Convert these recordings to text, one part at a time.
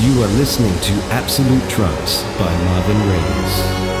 You are listening to Absolute Trance by Marvin Reyes.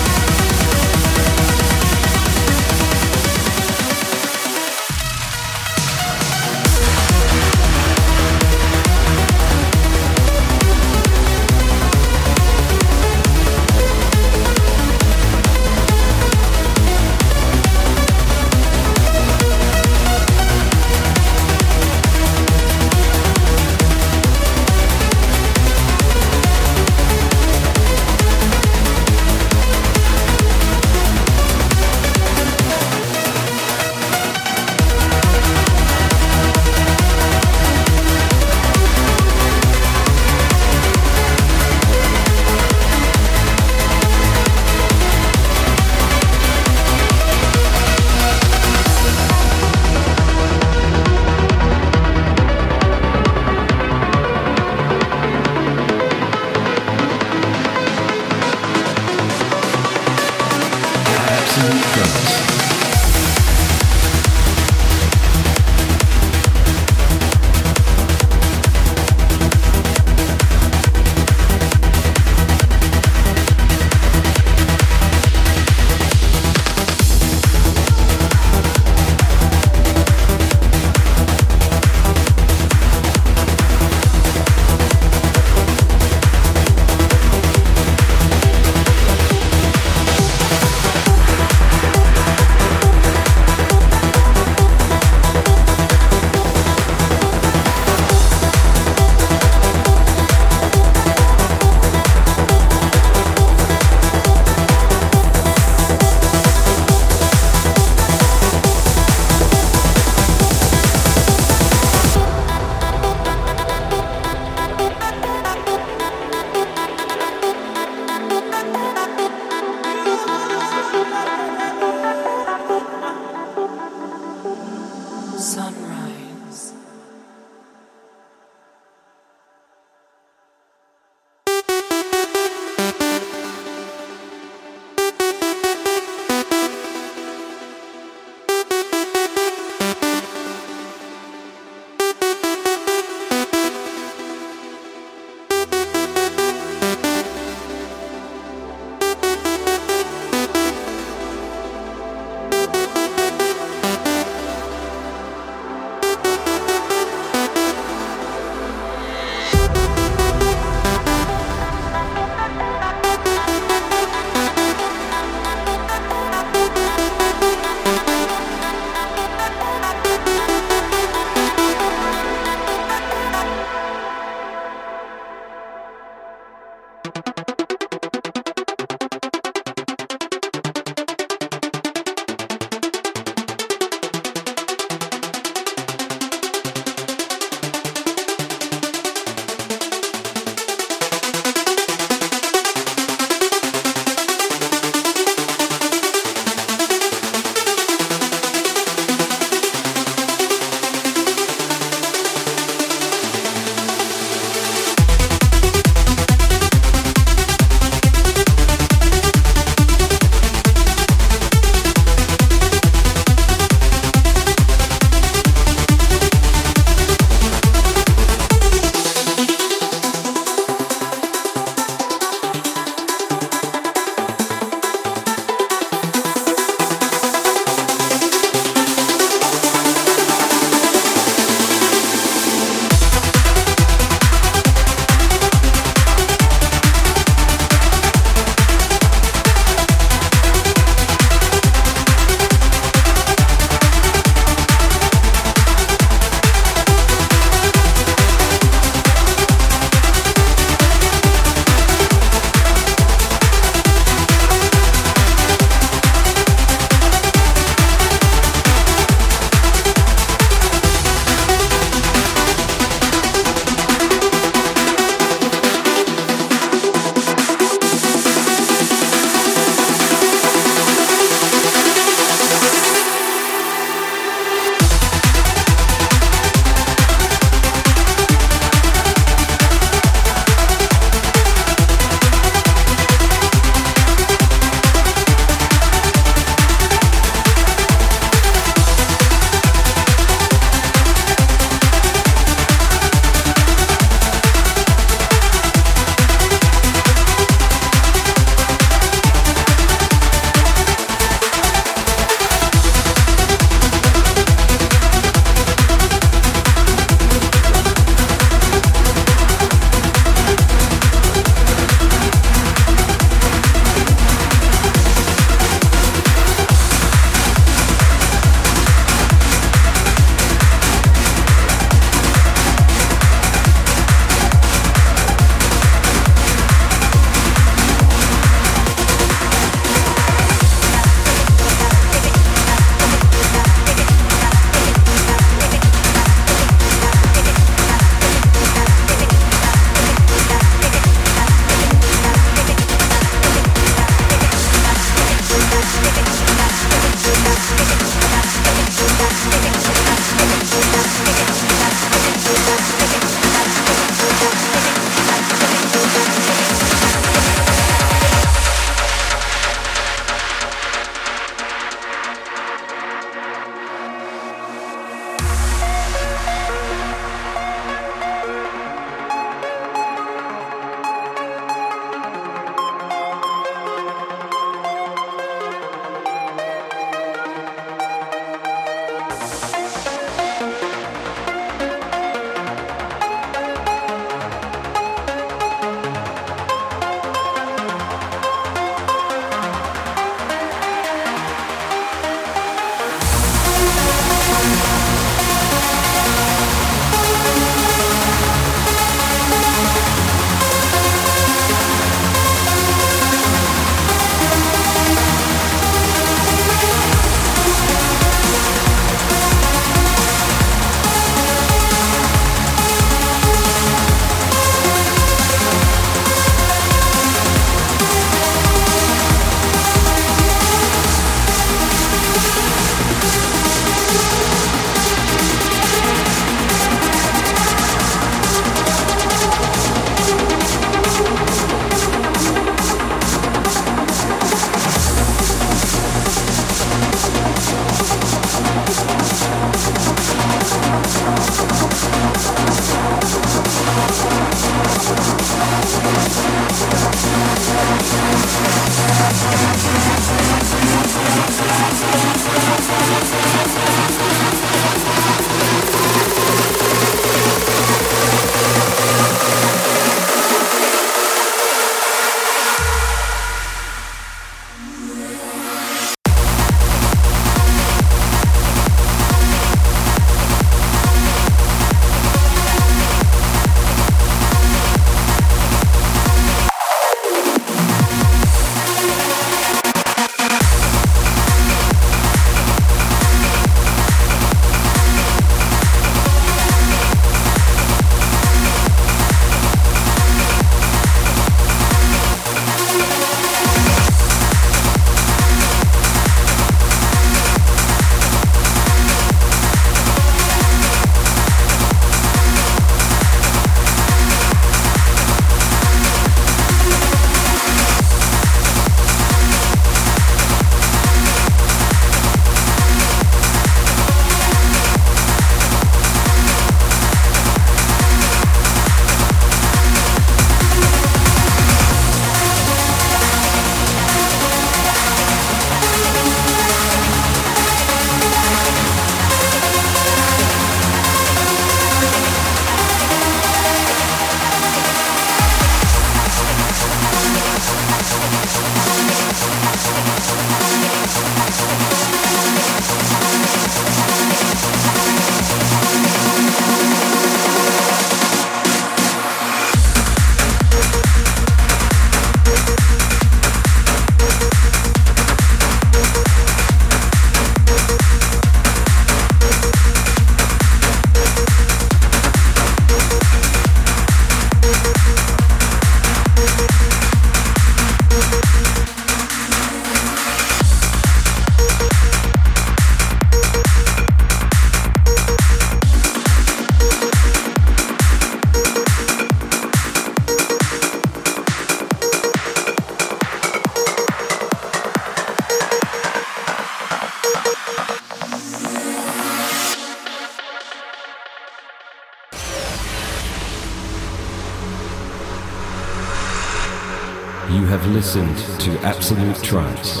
Listened to Absolute Trance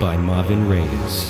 by Marvin Reyes.